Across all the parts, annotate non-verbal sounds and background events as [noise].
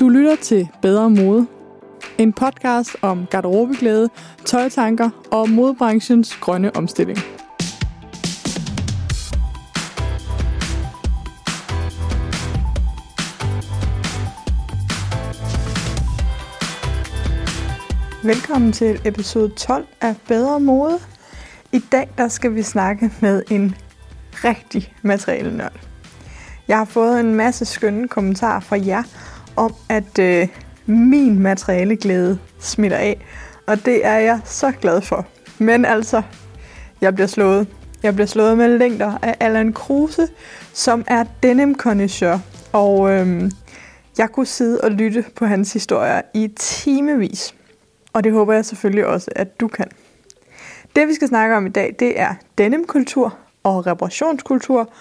Du lytter til Bedre Mode. En podcast om garderobeglæde, tøjtanker og modebranchens grønne omstilling. Velkommen til episode 12 af Bedre Mode. I dag der skal vi snakke med en rigtig materialenørd. Jeg har fået en masse skønne kommentarer fra jer om, at øh, min materialeglæde smitter af. Og det er jeg så glad for. Men altså, jeg bliver slået. Jeg bliver slået med længder af Allan Kruse, som er denim connoisseur. Og øhm, jeg kunne sidde og lytte på hans historier i timevis. Og det håber jeg selvfølgelig også, at du kan. Det vi skal snakke om i dag, det er denimkultur og reparationskultur.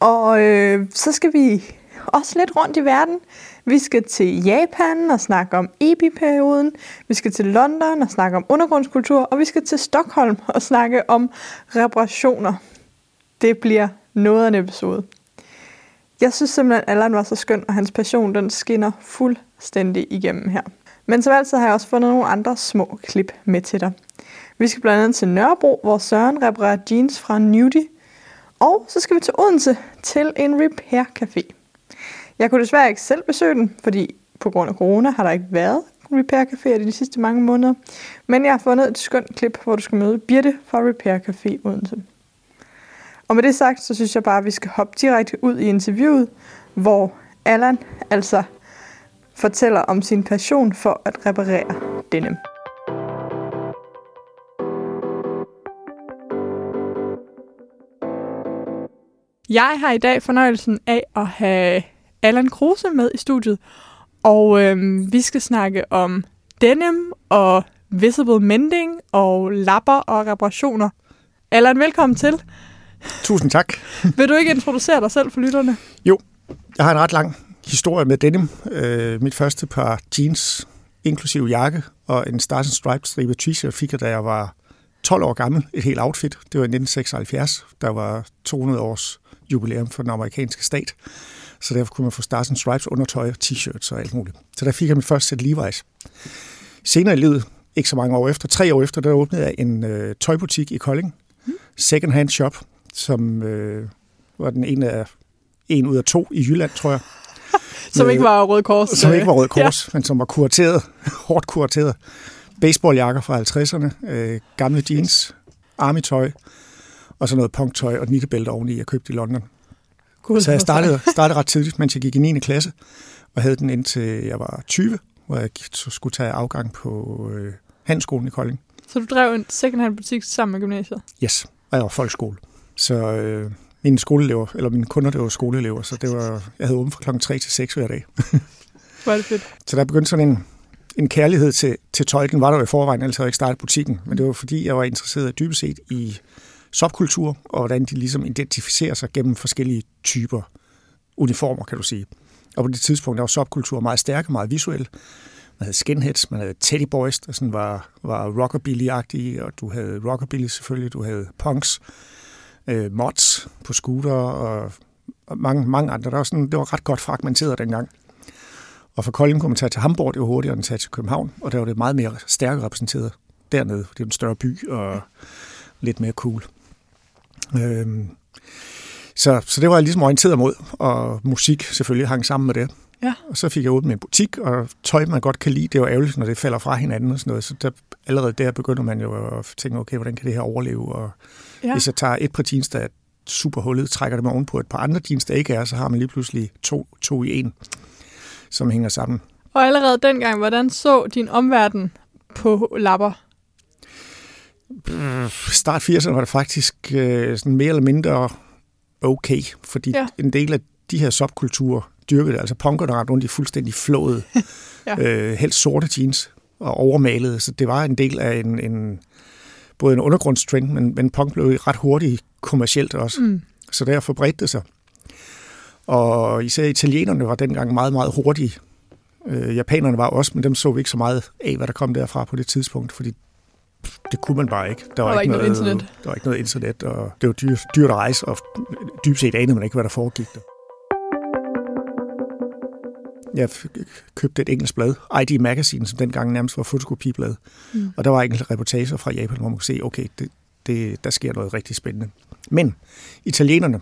Og øh, så skal vi også lidt rundt i verden. Vi skal til Japan og snakke om EPI-perioden. Vi skal til London og snakke om undergrundskultur. Og vi skal til Stockholm og snakke om reparationer. Det bliver noget af en episode. Jeg synes simpelthen, at Allan var så skøn, og hans passion den skinner fuldstændig igennem her. Men som altid har jeg også fundet nogle andre små klip med til dig. Vi skal blandt andet til Nørrebro, hvor Søren reparerer jeans fra Nudie. Og så skal vi til Odense til en repair café. Jeg kunne desværre ikke selv besøge den, fordi på grund af corona har der ikke været Repair Café i de sidste mange måneder. Men jeg har fundet et skønt klip, hvor du skal møde Birte fra Repair Café Odense. Og med det sagt, så synes jeg bare, at vi skal hoppe direkte ud i interviewet, hvor Allan altså fortæller om sin passion for at reparere denim. Jeg har i dag fornøjelsen af at have Allan Kruse med i studiet, og øhm, vi skal snakke om denim og visible mending og lapper og reparationer. Allan, velkommen til. Tusind tak. [laughs] Vil du ikke introducere dig selv for lytterne? Jo, jeg har en ret lang historie med denim. Øh, mit første par jeans, inklusive jakke og en Stars and Stripes stribe t-shirt fik jeg, da jeg var 12 år gammel. Et helt outfit. Det var i 1976. Der var 200 års jubilæum for den amerikanske stat. Så derfor kunne man få Stars and Stripes undertøj, t-shirts og alt muligt. Så der fik jeg mit første sæt Levi's. Senere i livet, ikke så mange år efter, tre år efter, der åbnede jeg en øh, tøjbutik i Kolding. Mm. Second Hand Shop, som øh, var den ene af en ud af to i Jylland, tror jeg. [laughs] som ikke var Røde Kors. Som ikke var Røde [laughs] Kors, ja. men som var kurateret, [laughs] hårdt kurateret. Baseballjakker fra 50'erne, øh, gamle jeans, army-tøj, og så noget punktøj og nittebælte oveni, jeg købte i London. God, så jeg startede, startede ret tidligt, mens jeg gik i 9. klasse, og havde den indtil jeg var 20, hvor jeg skulle tage afgang på øh, handelsskolen i Kolding. Så du drev en second-hand butik sammen med gymnasiet? Yes, og jeg var folkeskole. Så øh, mine skoleelever, eller mine kunder, det var skoleelever, så det var, jeg havde åbent fra klokken 3 til 6 hver dag. [laughs] Er det fedt. Så der begyndte sådan en, en kærlighed til, til tøj. Den var der jo i forvejen, ellers havde jeg ikke startet butikken. Men det var fordi, jeg var interesseret dybest set i subkultur, og hvordan de ligesom identificerer sig gennem forskellige typer uniformer, kan du sige. Og på det tidspunkt der var subkultur meget stærk og meget visuel. Man havde skinheads, man havde teddy boys, der sådan var, var rockabilly-agtige, og du havde rockabilly selvfølgelig, du havde punks, øh, mods på scooter og, og mange, mange andre. Der var sådan, det var ret godt fragmenteret dengang. Og fra Kolding kunne man tage til Hamburg, det var hurtigere end tage til København, og der var det meget mere stærkt repræsenteret dernede, for det er en større by og lidt mere cool. Øhm, så, så det var jeg ligesom orienteret mod, og musik selvfølgelig hang sammen med det. Ja. Og så fik jeg åbnet en butik, og tøj, man godt kan lide, det er jo ærgerligt, når det falder fra hinanden og sådan noget. Så der, allerede der begynder man jo at tænke, okay, hvordan kan det her overleve? Og ja. hvis jeg tager et par jeans, der er super hullet, trækker det mig oven på et par andre jeans, der ikke er, så har man lige pludselig to, to i en, som hænger sammen. Og allerede dengang, hvordan så din omverden på lapper? Start 80'erne var det faktisk øh, sådan mere eller mindre okay, fordi ja. en del af de her subkulturer dyrkede det. Altså punker, der rundt i fuldstændig flået, [laughs] ja. øh, helt sorte jeans og overmalede, så det var en del af en, en både en undergrundstrend, men, men punk blev ret hurtigt kommercielt også. Mm. Så derfor bredte det sig. Og især italienerne var dengang meget, meget hurtige. Øh, japanerne var også, men dem så vi ikke så meget af, hvad der kom derfra på det tidspunkt, fordi det kunne man bare ikke. Der var, der var ikke noget, noget internet. Der var ikke noget internet, og det var dyrt, dyrt at rejse, og dybest set anede man ikke, hvad der foregik der. Jeg købte et engelsk blad, ID Magazine, som dengang nærmest var fotokopiblad. Mm. Og der var enkelte reportager fra Japan, hvor man kunne se, okay, det, det, der sker noget rigtig spændende. Men italienerne,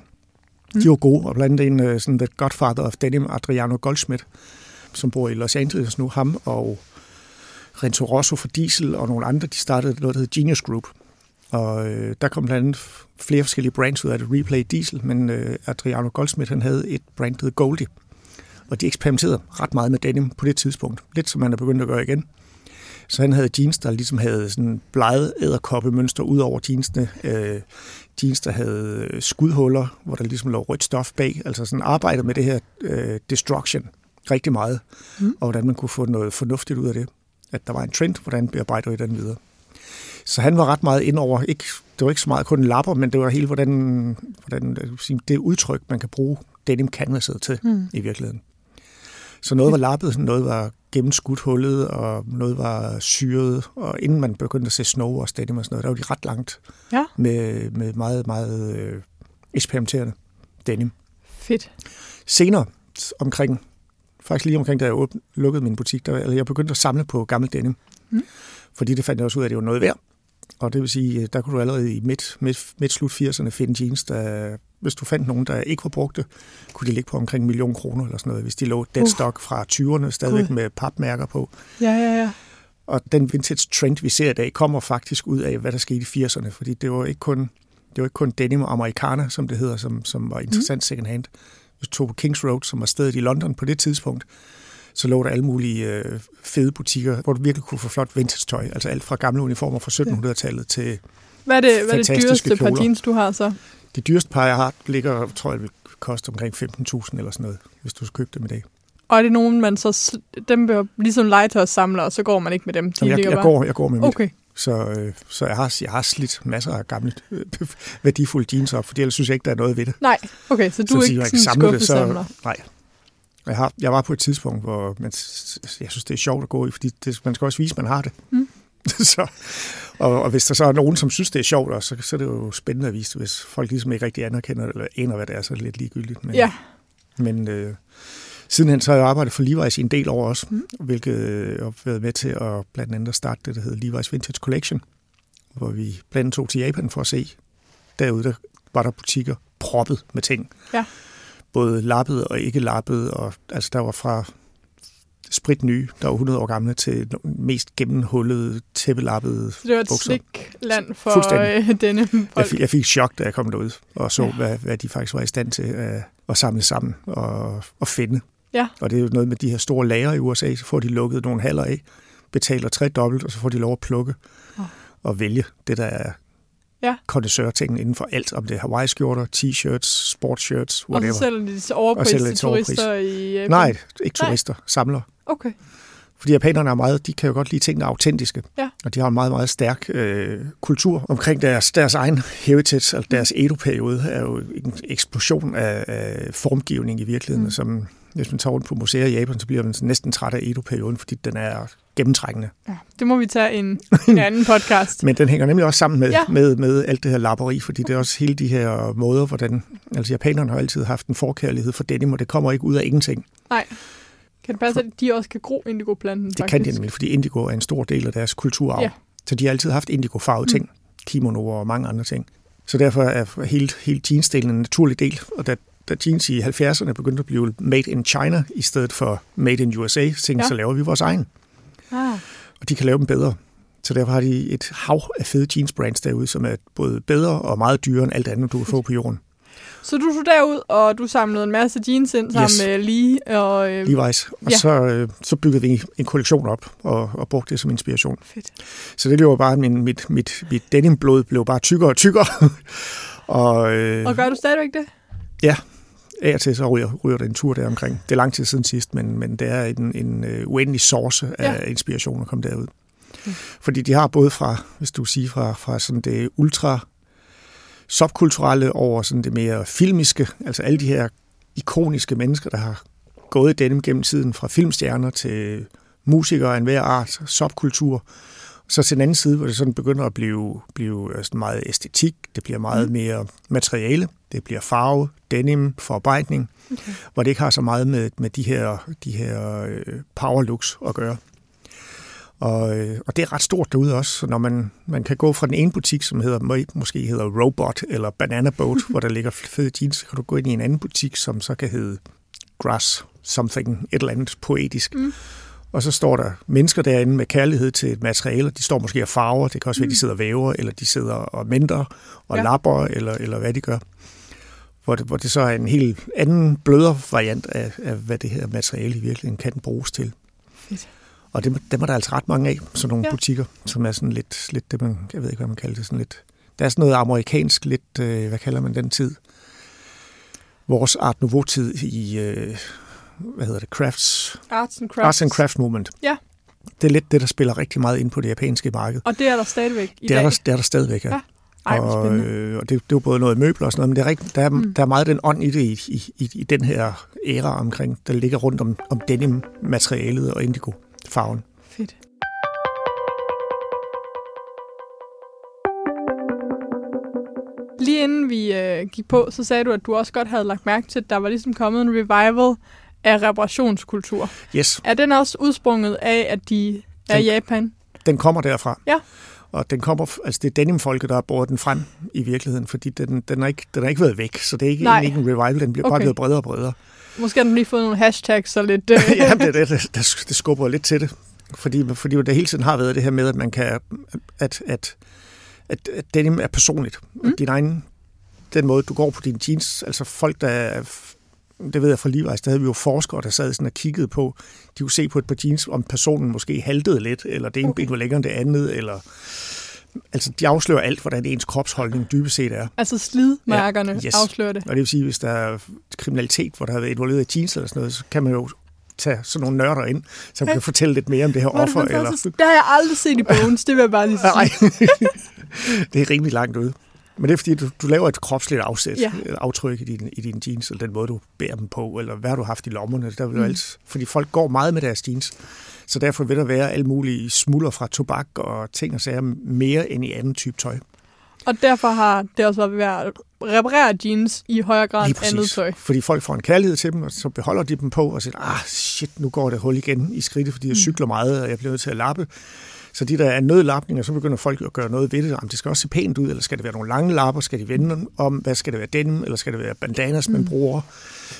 mm. de var gode, og blandt andet en sådan the godfather of denim, Adriano Goldschmidt, som bor i Los Angeles nu, ham og Renzo Rosso for Diesel og nogle andre, de startede noget, der hedder Genius Group. Og øh, der kom blandt andet flere forskellige brands ud af det, Replay Diesel, men øh, Adriano Goldsmith, han havde et brand, der hed Goldie. Og de eksperimenterede ret meget med denim på det tidspunkt. Lidt som man er begyndt at gøre igen. Så han havde jeans, der ligesom havde sådan bleget æderkoppemønster ud over jeansene. Øh, jeans, der havde skudhuller, hvor der ligesom lå rødt stof bag. Altså sådan arbejdet med det her øh, destruction rigtig meget. Mm. Og hvordan man kunne få noget fornuftigt ud af det. At der var en trend, hvordan bearbejder I den videre. Så han var ret meget ind over, ikke, det var ikke så meget kun lapper, men det var hele, hvordan, hvordan det udtryk, man kan bruge denim canvaset til mm. i virkeligheden. Så noget var lappet, noget var gennemskudt hullet, og noget var syret, og inden man begyndte at se snow og denim og sådan noget, der var de ret langt ja. med, med meget, meget øh, eksperimenterende denim. Fedt. Senere, omkring, faktisk lige omkring, da jeg åbne, lukkede min butik, der, eller jeg begyndte at samle på gammel denim. Mm. Fordi det fandt jeg også ud af, at det var noget værd. Og det vil sige, der kunne du allerede i midt, midt, midt slut 80'erne finde jeans, der, hvis du fandt nogen, der ikke var brugte, kunne de ligge på omkring en million kroner eller sådan noget, hvis de lå deadstock uh. fra 20'erne, stadigvæk God. med papmærker på. Ja, ja, ja. Og den vintage trend, vi ser i dag, kommer faktisk ud af, hvad der skete i 80'erne, fordi det var ikke kun, det var ikke kun denim og amerikaner, som det hedder, som, som var interessant mm. second hand. Hvis du tog på Kings Road, som var stedet i London på det tidspunkt, så lå der alle mulige øh, fede butikker, hvor du virkelig kunne få flot vintage-tøj. Altså alt fra gamle uniformer fra 1700-tallet til Hvad er det, hvad er det dyreste kjoler. par jeans, du har så? Det dyreste par, jeg har, ligger, tror jeg, vil koste omkring 15.000 eller sådan noget, hvis du købe dem i dag. Og er det nogen, man så, dem bliver ligesom legetøjssamler, og så går man ikke med dem? De Jamen, jeg, jeg, går, jeg går med okay. mit. Så, øh, så jeg, har, jeg har slidt masser af gamle øh, værdifulde jeans op, for ellers synes jeg ikke, der er noget ved det. Nej, okay, så du så er ikke sådan en skuffesamler? Nej, jeg, har, jeg var på et tidspunkt, hvor man, jeg synes, det er sjovt at gå i, fordi det, man skal også vise, at man har det. Mm. [laughs] så, og, og hvis der så er nogen, som synes, det er sjovt, så, så er det jo spændende at vise Hvis folk ligesom ikke rigtig anerkender eller aner, hvad det er, så er det lidt ligegyldigt. Men, ja. men øh, sidenhen så har jeg arbejdet for Levi's i en del år også, mm. hvilket jeg har været med til at blandt andet starte det, der hedder Levi's Vintage Collection, hvor vi blandt andet tog til Japan for at se. Derude der var der butikker proppet med ting. Ja både lappet og ikke lappet, og altså der var fra sprit nye, der var 100 år gamle, til mest gennemhullede, tæppelappede Så det var et bukser. land for øh, denne folk. Jeg fik, jeg fik chok, da jeg kom derud og så, ja. hvad, hvad de faktisk var i stand til at, at samle sammen og, og finde. Ja. Og det er jo noget med de her store lager i USA, så får de lukket nogle haller af, betaler tre dobbelt, og så får de lov at plukke oh. og vælge det, der er ja. kondensørting inden for alt, om det er Hawaii-skjorter, t-shirts, sportshirts, whatever. Og så sælger de overpris til turister i Japan? Nej, ikke turister, Nej. samlere. Okay. Fordi japanerne er meget, de kan jo godt lide tingene autentiske. Ja. Og de har en meget, meget stærk øh, kultur omkring deres, deres egen heritage, altså deres Edo-periode er jo en eksplosion af, af formgivning i virkeligheden, mm. som hvis man tager rundt på museer i Japan, så bliver man næsten træt af Edo-perioden, fordi den er gennemtrængende. Ja, det må vi tage en, [laughs] en anden podcast. Men den hænger nemlig også sammen med, ja. med, med alt det her lapperi, fordi det er også hele de her måder, hvordan... Altså japanerne har altid haft en forkærlighed for denim, og det kommer ikke ud af ingenting. Nej. Kan det passe, at de også kan gro indigo-planten? Det faktisk? kan de nemlig, fordi indigo er en stor del af deres kulturarv. Ja. Så de har altid haft indigo-farvede mm. ting, kimonoer og mange andre ting. Så derfor er hele, hele jeansdelen en naturlig del, og da da jeans i 70'erne begyndte at blive made in China i stedet for made in USA, så, ja. så laver vi vores egen. Ah. Og de kan lave dem bedre. Så derfor har de et hav af fede jeans brands derude, som er både bedre og meget dyrere end alt andet, du kan få på jorden. Så du tog derud, og du samlede en masse jeans ind sammen yes. med Lee og... Øh... Levi's. Og ja. så, øh, så byggede vi en kollektion op og, og brugte det som inspiration. Fedt. Så det blev bare, min, mit, mit, mit denimblod blev bare tykkere og tykkere. [laughs] og, øh, og gør du stadigvæk det? Ja, af og til så ryger, ryger der en tur der omkring. Det er lang tid siden sidst, men, men det er en, en uh, uendelig source af ja. inspiration at komme derud. Mm. Fordi de har både fra, hvis du siger, fra, fra sådan det ultra subkulturelle over sådan det mere filmiske, altså alle de her ikoniske mennesker, der har gået i denim gennem tiden, fra filmstjerner til musikere af enhver art, subkultur, Så til den anden side, hvor det sådan begynder at blive, blive øh, sådan meget æstetik, det bliver meget mm. mere materiale, det bliver farve, denim, forarbejdning, okay. hvor det ikke har så meget med, med de her, de her øh, power looks at gøre. Og, øh, og det er ret stort derude også, så når man, man kan gå fra den ene butik, som hedder, måske hedder Robot eller Banana Boat, [laughs] hvor der ligger fede jeans, så kan du gå ind i en anden butik, som så kan hedde Grass Something, et eller andet poetisk. Mm. Og så står der mennesker derinde med kærlighed til et materiale. De står måske og farver. Det kan også være, mm. de sidder og væver, eller de sidder og mender og ja. lapper, eller, eller hvad de gør. Hvor det, hvor det så er en helt anden, blødere variant af, af, hvad det her materiale i virkeligheden kan bruges til. Fedt. Og dem, dem er der altså ret mange af, sådan nogle ja. butikker, som er sådan lidt, lidt det, man, jeg ved ikke, hvad man kalder det, sådan lidt, der er sådan noget amerikansk, lidt, øh, hvad kalder man den tid? Vores Art Nouveau-tid i, øh, hvad hedder det, crafts? Arts and Crafts. Arts and Craft Movement. Ja. Det er lidt det, der spiller rigtig meget ind på det japanske marked. Og det er der stadigvæk i det er dag? Der, det er der stadigvæk, ja. ja. Ej, og, øh, og det, det er jo både noget møbler og sådan noget, men det er rigt, der, er, mm. der er meget den ånd i det i, i, i, i den her æra omkring, der ligger rundt om, om denim-materialet og indigo-farven. Fedt. Lige inden vi øh, gik på, så sagde du, at du også godt havde lagt mærke til, at der var ligesom kommet en revival af reparationskultur. Yes. Er den også udsprunget af, at de er i Japan? Den kommer derfra. Ja. Og den kommer, altså det er denim-folket, der har båret den frem i virkeligheden, fordi den, den, har ikke, den har ikke været væk, så det er ikke, Nej. ikke en revival, den bliver okay. bare blevet bredere og bredere. Måske har den lige fået nogle hashtags og lidt... [laughs] Øh. ja, det, det, det, det skubber lidt til det. Fordi, fordi det hele tiden har været det her med, at man kan, at, at, at, at denim er personligt. Mm. Og din egen, den måde, du går på dine jeans, altså folk, der er, det ved jeg fra Levi's, der havde vi jo forskere, der sad sådan og kiggede på, de kunne se på et par jeans, om personen måske haltede lidt, eller det ene okay. ben var længere end det andet, eller altså de afslører alt, hvordan ens kropsholdning dybest set er. Altså slidmærkerne ja, yes. afslører det. Og det vil sige, hvis der er kriminalitet, hvor der har været involveret i jeans eller sådan noget, så kan man jo tage sådan nogle nørder ind, som hey. kan fortælle lidt mere om det her offer. Det, eller... det har jeg aldrig set i Bones, det vil jeg bare lige [laughs] sige. Nej, det er rimelig langt ude. Men det er fordi, du, du laver et kropsligt afsæt, ja. aftryk i din, i din jeans, eller den måde, du bærer dem på, eller hvad du har haft i lommerne. Der vil mm. alt, fordi folk går meget med deres jeans. Så derfor vil der være alle mulige smuldre fra tobak og ting og sager mere end i anden type tøj. Og derfor har det også været ved at reparere jeans i højere grad end andet tøj. Fordi folk får en kærlighed til dem, og så beholder de dem på og siger, ah shit, nu går det hul igen i skridtet, fordi jeg mm. cykler meget, og jeg bliver nødt til at lappe. Så de der er nødlapninger, så begynder folk at gøre noget ved det. Jamen, det skal også se pænt ud, eller skal det være nogle lange lapper? Skal de vende om? Hvad skal det være denim? Eller skal det være bandanas, man mm. bruger?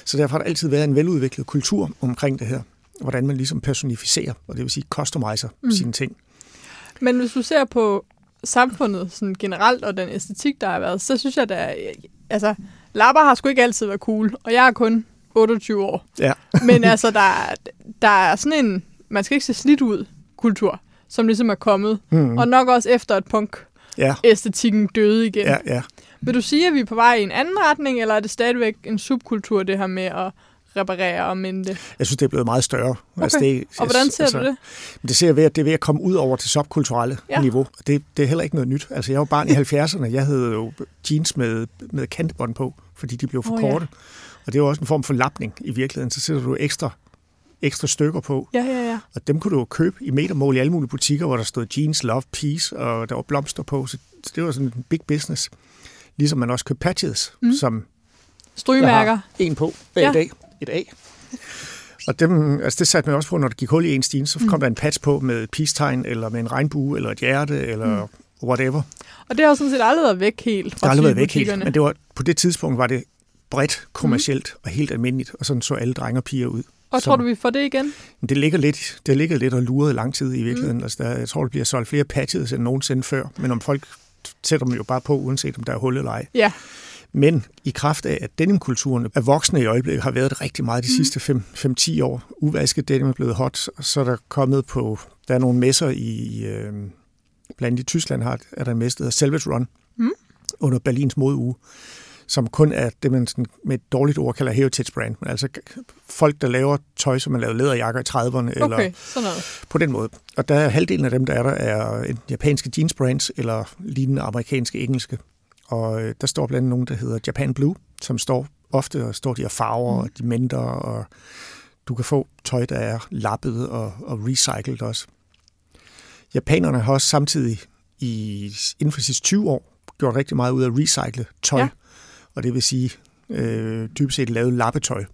Så derfor har der altid været en veludviklet kultur omkring det her. Hvordan man ligesom personificerer, og det vil sige customiser mm. sine ting. Men hvis du ser på samfundet sådan generelt, og den æstetik, der har været, så synes jeg, at altså, lapper har sgu ikke altid været cool, og jeg er kun 28 år. Ja. Men altså, der, der er sådan en, man skal ikke se slidt ud, kultur, som ligesom er kommet. Mm. Og nok også efter, at punk-æstetikken ja. døde igen. Ja, ja. Vil du sige, at vi er på vej i en anden retning, eller er det stadigvæk en subkultur, det her med at reparere og minde Jeg synes, det er blevet meget større. Okay. Altså, det, og hvordan ser altså, du det? Det ser jeg ved, at det er ved at komme ud over til subkulturelle ja. niveau. Det, det er heller ikke noget nyt. Altså, jeg var barn i 70'erne. Jeg havde jo jeans med, med kantbånd på, fordi de blev for oh, korte. Ja. Og det er jo også en form for lapning i virkeligheden. Så sætter du ekstra ekstra stykker på. Ja, ja, ja. Og dem kunne du jo købe i metermål i alle mulige butikker, hvor der stod jeans, love, peace, og der var blomster på. Så det var sådan en big business. Ligesom man også købte patches, mm. som Strygemærker. en på hver ja. dag. Et A. Og dem, altså det satte man også på, når der gik hul i en stien, så kom mm. der en patch på med et peace-tegn, eller med en regnbue, eller et hjerte, eller mm. whatever. Og det har jo sådan set aldrig været væk helt Det har aldrig været væk helt, men det var, på det tidspunkt var det bredt, kommercielt mm. og helt almindeligt, og sådan så alle drenge og piger ud. Og tror du, vi får det igen? Det ligger lidt, det ligger lidt og luret lang tid i virkeligheden. Mm. Altså, der, jeg tror, der bliver solgt flere patches end nogensinde før, men om folk sætter dem jo bare på, uanset om der er hul eller ej. Ja. Men i kraft af, at denimkulturen er voksne i øjeblikket, har været det rigtig meget de mm. sidste 5-10 år. Uvasket denim er blevet hot, så er der kommet på, der er nogle messer i, øh, blandt i Tyskland har, er der en messe, der hedder Selvage Run, mm. under Berlins modeuge som kun er det, man sådan med et dårligt ord kalder heritage brand. Men altså folk, der laver tøj, som man lavede læderjakker i 30'erne. Okay, eller sådan noget. På den måde. Og der er halvdelen af dem, der er der, er en japanske jeans brands, eller lignende amerikanske, engelske. Og øh, der står blandt andet nogen, der hedder Japan Blue, som står ofte og står de her farver, mm. og de mindre, og du kan få tøj, der er lappet og, og recyclet også. japanerne har også samtidig i, inden for de sidste 20 år gjort rigtig meget ud af at recycle tøj. Ja. Og det vil sige øh, dybest set lavet lappetøj,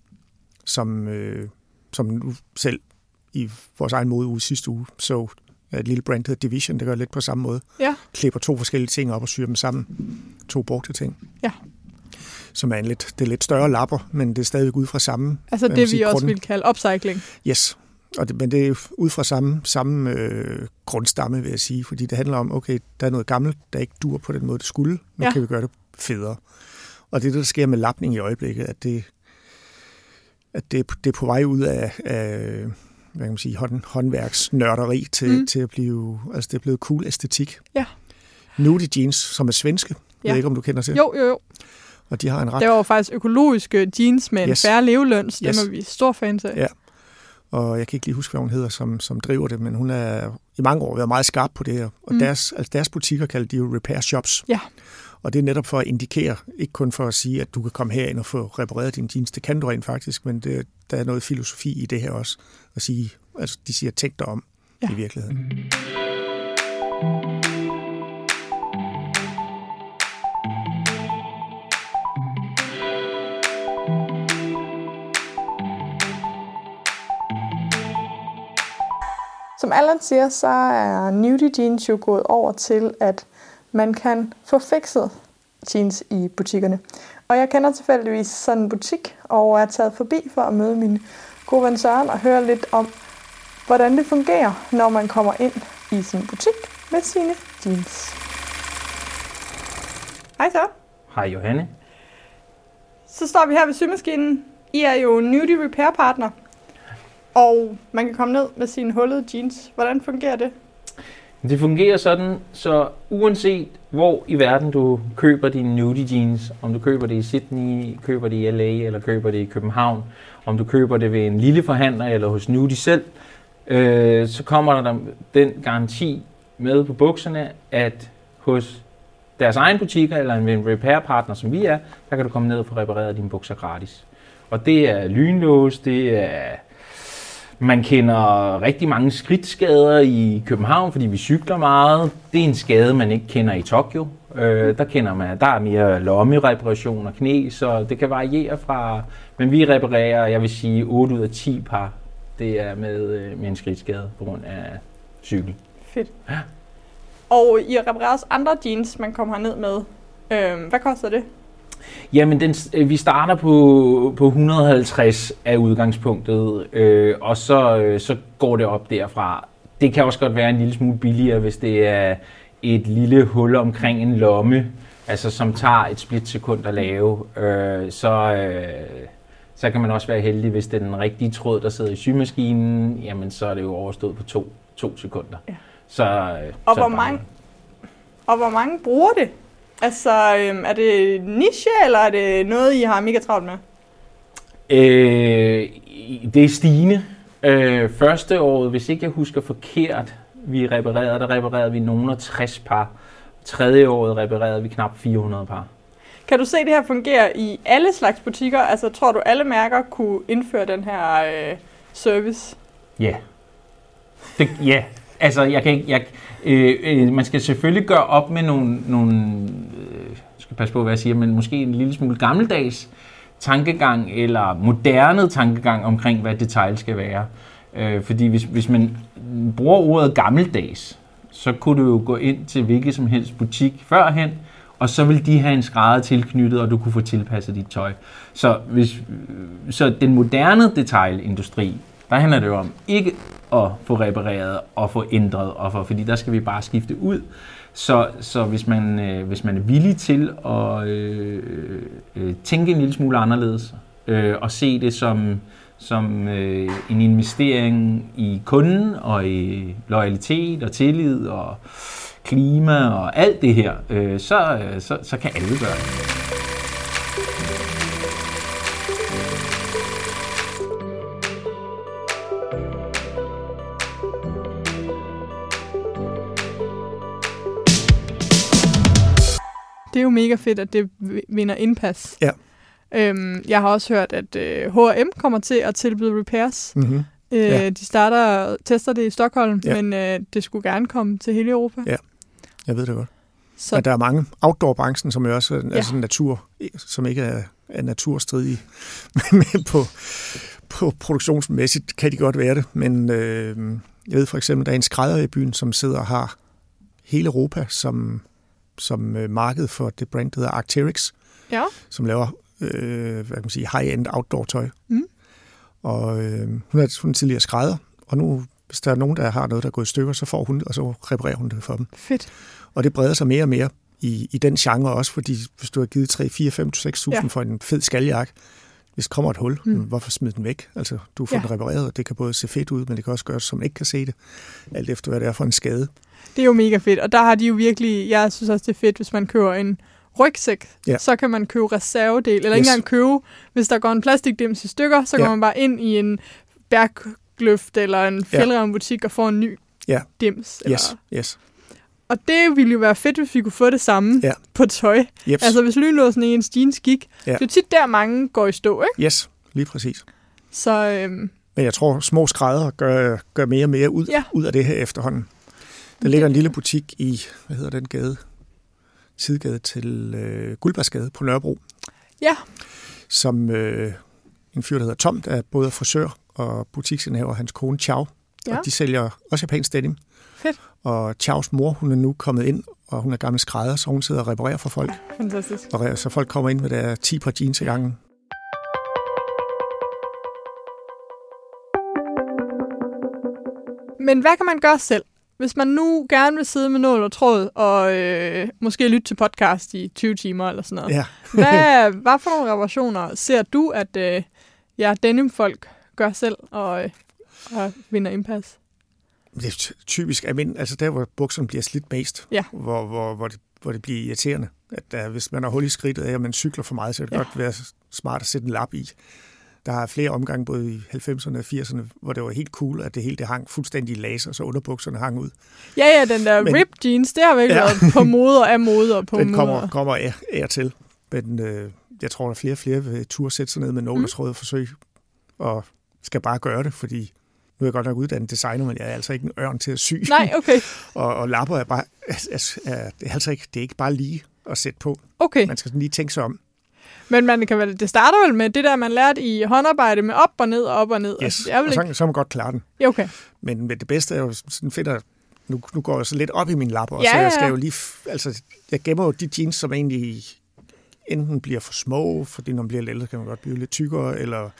som, øh, som nu selv i vores egen modeuge sidste uge så et lille brand, der Division, det gør lidt på samme måde. Ja. Klipper to forskellige ting op og syr dem sammen. To brugte ting. Ja. Som er en lidt, det er lidt større lapper, men det er stadigvæk ud fra samme Altså hvad det, vi siger, også vil kalde upcycling. Yes, og det, men det er ud fra samme, samme øh, grundstamme, vil jeg sige, fordi det handler om, okay, der er noget gammelt, der ikke dur på den måde, det skulle. Nu ja. kan vi gøre det federe. Og det er der sker med lapning i øjeblikket, at det, at det, det er på vej ud af, af hvad kan man sige, hånd, håndværksnørderi til, Mm. til at blive, altså det er blevet cool æstetik. Ja. Nudie jeans, som er svenske, jeg Ja. ved ikke, om du kender til, Jo, jo, jo. og de har en ret Det var jo faktisk økologiske jeans med en Yes. færre leveløn, så Yes. dem er vi stor fans af. Ja. og jeg kan ikke lige huske, hvad hun hedder, som, som driver det, men hun er i mange år været meget skarp på det her. Og mm. deres, altså deres butikker kalder de jo repair shops. Ja. Og det er netop for at indikere, ikke kun for at sige, at du kan komme herind og få repareret din jeans. Det kan du rent faktisk, men det, der er noget filosofi i det her også. At sige, altså de siger, tænk dig om Ja. ja. i virkeligheden. Som Allan siger, så er nudie jeans jo gået over til, at man kan få fikset jeans i butikkerne. Og jeg kender tilfældigvis sådan en butik, og er taget forbi for at møde min gode ven Søren og høre lidt om, hvordan det fungerer, når man kommer ind i sin butik med sine jeans. Hej så. Hej Johanne. Så står vi her ved symaskinen. I er jo nudie repair partner. Og man kan komme ned med sine hullede jeans. Hvordan fungerer det? Det fungerer sådan, så uanset hvor i verden du køber dine nudie jeans, om du køber det i Sydney, køber det i LA eller køber det i København, om du køber det ved en lille forhandler eller hos Nudie selv, øh, så kommer der den garanti med på bukserne, at hos deres egen butikker eller en repair partner, som vi er, der kan du komme ned og få repareret dine bukser gratis. Og det er lynlås, det er man kender rigtig mange skridtskader i København, fordi vi cykler meget. Det er en skade, man ikke kender i Tokyo. Øh, der kender man, der er mere lommereparation og knæ, så det kan variere fra... Men vi reparerer, jeg vil sige, 8 ud af 10 par. Det er med, øh, med en skridtskade på grund af cykel. Fedt. Ja. Og I reparerer også andre jeans, man kommer herned med. Øhm, hvad koster det? Jamen, den, øh, vi starter på, på 150 af udgangspunktet, øh, og så, øh, så går det op derfra. Det kan også godt være en lille smule billigere, hvis det er et lille hul omkring en lomme, altså som tager et splitsekund at lave. Øh, så, øh, så kan man også være heldig, hvis det er den rigtige tråd, der sidder i symaskinen, jamen så er det jo overstået på to, to sekunder. Ja. Så, øh, Og så hvor mange, og hvor mange bruger det? Altså, øhm, er det niche, eller er det noget, I har mega travlt med? Øh, det er stigende. Øh, første året, hvis ikke jeg husker forkert, vi reparerede, der reparerede vi nogen af 60 par. Tredje året reparerede vi knap 400 par. Kan du se, at det her fungerer i alle slags butikker? Altså, tror du, alle mærker kunne indføre den her øh, service? Ja. Det, ja, altså jeg kan ikke... Jeg, øh, øh, man skal selvfølgelig gøre op med nogle... nogle øh, skal passe på, hvad jeg siger, men måske en lille smule gammeldags tankegang eller moderne tankegang omkring, hvad detail skal være. Øh, fordi hvis, hvis man bruger ordet gammeldags, så kunne du jo gå ind til hvilken som helst butik førhen, og så vil de have en skrædder tilknyttet, og du kunne få tilpasset dit tøj. Så, hvis, så den moderne detailindustri, der handler det jo om ikke at få repareret og få ændret, og fordi der skal vi bare skifte ud. Så, så hvis, man, øh, hvis man er villig til at øh, øh, tænke en lille smule anderledes, øh, og se det som, som øh, en investering i kunden, og i loyalitet og tillid og klima og alt det her, øh, så, øh, så, så kan alle gøre det. Mega fedt, at det vinder indpas. Ja. Øhm, jeg har også hørt, at øh, H&M kommer til at tilbyde repairs. Mm-hmm. Øh, Ja. De starter og tester det i Stockholm, Ja. men øh, det skulle gerne komme til hele Europa. Ja. Jeg ved det godt. Så Men der er mange outdoor-branchen, som jo også er ja. altså natur, som ikke er, er naturstridige. [laughs] Men på, på produktionsmæssigt kan de godt være det. Men øh, jeg ved for eksempel, der er en skrædder i byen, som sidder og har hele Europa som, som øh, marked for det brand, der hedder Arcteryx, ja, som laver øh, hvad kan man sige, high-end outdoor-tøj. Mm. Og øh, hun, er, hun er tidligere skrædder, og nu, hvis der er nogen, der har noget, der er gået i stykker, så får hun og så reparerer hun det for dem. fedt. Og det breder sig mere og mere i, i den genre også, fordi hvis du har givet 3, 4, 5, 6 Ja. for en fed skaljak, hvis der kommer et hul, Mm. hvorfor smide den væk? Altså, du får Ja. den repareret, og det kan både se fedt ud, men det kan også gøre, som ikke kan se det, alt efter hvad det er for en skade. Det er jo mega fedt, og der har de jo virkelig, jeg synes også, det er fedt, hvis man køber en rygsæk, Ja. så kan man købe reservedel, eller yes. ikke engang købe, hvis der går en plastikdims i stykker, så går Ja. man bare ind i en bærkløft eller en fjeldrevbutik og får en ny Ja. dims. Eller... Yes, yes. Og det ville jo være fedt, hvis vi kunne få det samme Ja. på tøj. Jeps. Altså hvis lynlåsen i ens jeans gik. Ja. Det er tit der, mange går i stå, ikke? Yes, lige præcis. Så øhm, Men jeg tror, små skrædder gør, gør mere og mere ud, Ja. ud af det her efterhånden. Der ligger en lille butik i, hvad hedder den gade? Sidegade til øh, Guldbergsgade på Nørrebro. Ja. Som øh, en fyr, der hedder Tom, der er både frisør og butiksindehaver, hans kone Chow. Ja. Og de sælger også japansk denim. Fedt. Og Chows mor, hun er nu kommet ind, og hun er gammel skrædder, så hun sidder og reparerer for folk. fantastisk. Og så folk kommer ind med der 10 par jeans i gangen. Men hvad kan man gøre selv? Hvis man nu gerne vil sidde med nål og tråd, og øh, måske lytte til podcast i 20 timer eller sådan noget. Ja. [laughs] Hvad, hvad for nogle reparationer ser du, at øh, ja, denim-folk gør selv og, øh, og vinder indpas? Det er ty- typisk, men, altså der, hvor bukserne bliver slidt mest, Ja. hvor, hvor, hvor, det, hvor det bliver irriterende. At der, hvis man har hul i skridtet af, og man cykler for meget, så kan det ja. godt være smart at sætte en lap i. Der er flere omgange, både i 90'erne og 80'erne, hvor det var helt cool, at det hele det hang fuldstændig i laser, så underbukserne hang ud. Ja, ja, den der Men- rip jeans, det har virkelig Ja. været på mode og af mode og på Den kommer, kommer af, af til. Men øh, jeg tror, der er flere og flere vil turde sætte sig ned med nål Mm. og forsøg, og skal bare gøre det, fordi nu er jeg godt nok uddannet designer, men jeg er altså ikke en ørn til at sy. Nej, okay. [laughs] Og, og lapper er bare, er, er, det er altså ikke, det er ikke bare lige at sætte på. okay. Man skal sådan lige tænke sig om. Men man kan vel, det starter vel med det der, man lærte i håndarbejde med op og ned og op og ned. Yes. Altså, det er vel og så, ikke... så man godt klare den. Ja, okay. Men, men det bedste er jo sådan finder, nu, nu går jeg så lidt op i min lapper, Ja, så jeg skal jo lige, altså jeg gemmer jo de jeans, som egentlig enten bliver for små, fordi når man bliver lidt ældre, kan man godt blive lidt tykkere, eller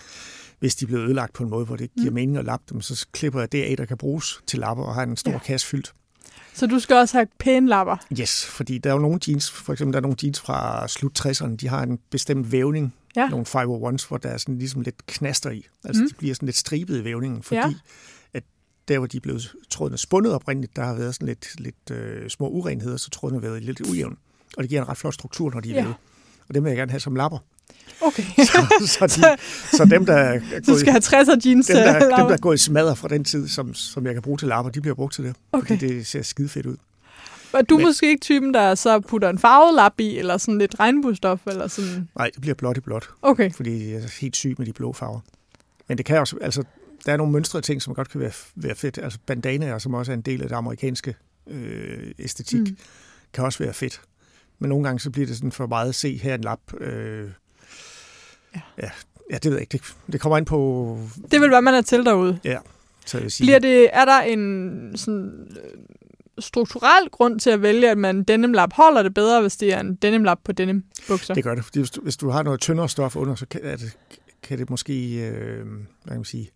hvis de bliver ødelagt på en måde, hvor det ikke giver Mm. mening at lappe dem, så klipper jeg det af, der kan bruges til lapper, og har en stor ja. kasse fyldt. Så du skal også have pæne lapper. Yes, fordi der er jo nogle jeans, for eksempel der er nogle jeans fra slut 60'erne, de har en bestemt vævning, Ja. nogle 501's, hvor der er sådan ligesom lidt knaster i. Altså Mm. de bliver sådan lidt stribet i vævningen, fordi Ja. at der, hvor de er blevet trådene spundet oprindeligt, der har været sådan lidt, lidt øh, små urenheder, så trådene har været lidt ujævn. Og det giver en ret flot struktur, når de er Ja. vævet. Og dem vil jeg gerne have som lapper. Okay. [laughs] Så, så, de, så dem, der er [laughs] gået, skal have 60'er jeans dem, der, øh, dem, der er gået i smadder fra den tid, som, som jeg kan bruge til lapper, de bliver brugt til det. Okay. Fordi det ser skide fedt ud. Og du er Men- måske ikke typen, der så putter en farvet lap i, eller sådan lidt regnbuestof, eller sådan... Nej, det bliver blåt i blåt. Okay. fordi jeg er helt syg med de blå farver. Men det kan også, altså, der er nogle mønstre ting, som godt kan være, være fedt. Altså bandanaer, som også er en del af det amerikanske øh, æstetik, Mm. kan også være fedt. Men nogle gange så bliver det sådan for meget at se her er en lap. Øh, Ja. ja. ja, det ved jeg ikke. Det, det kommer ind på, Det vil, hvad man er til derude. så jeg sige, Bliver det, er der en sådan, øh, strukturel grund til at vælge, at man denimlap holder det bedre, hvis det er en denimlap på denim bukser? det gør det. Fordi hvis du, hvis du har noget tyndere stof under, så kan, er det, kan det måske, øh, hvad kan man sige,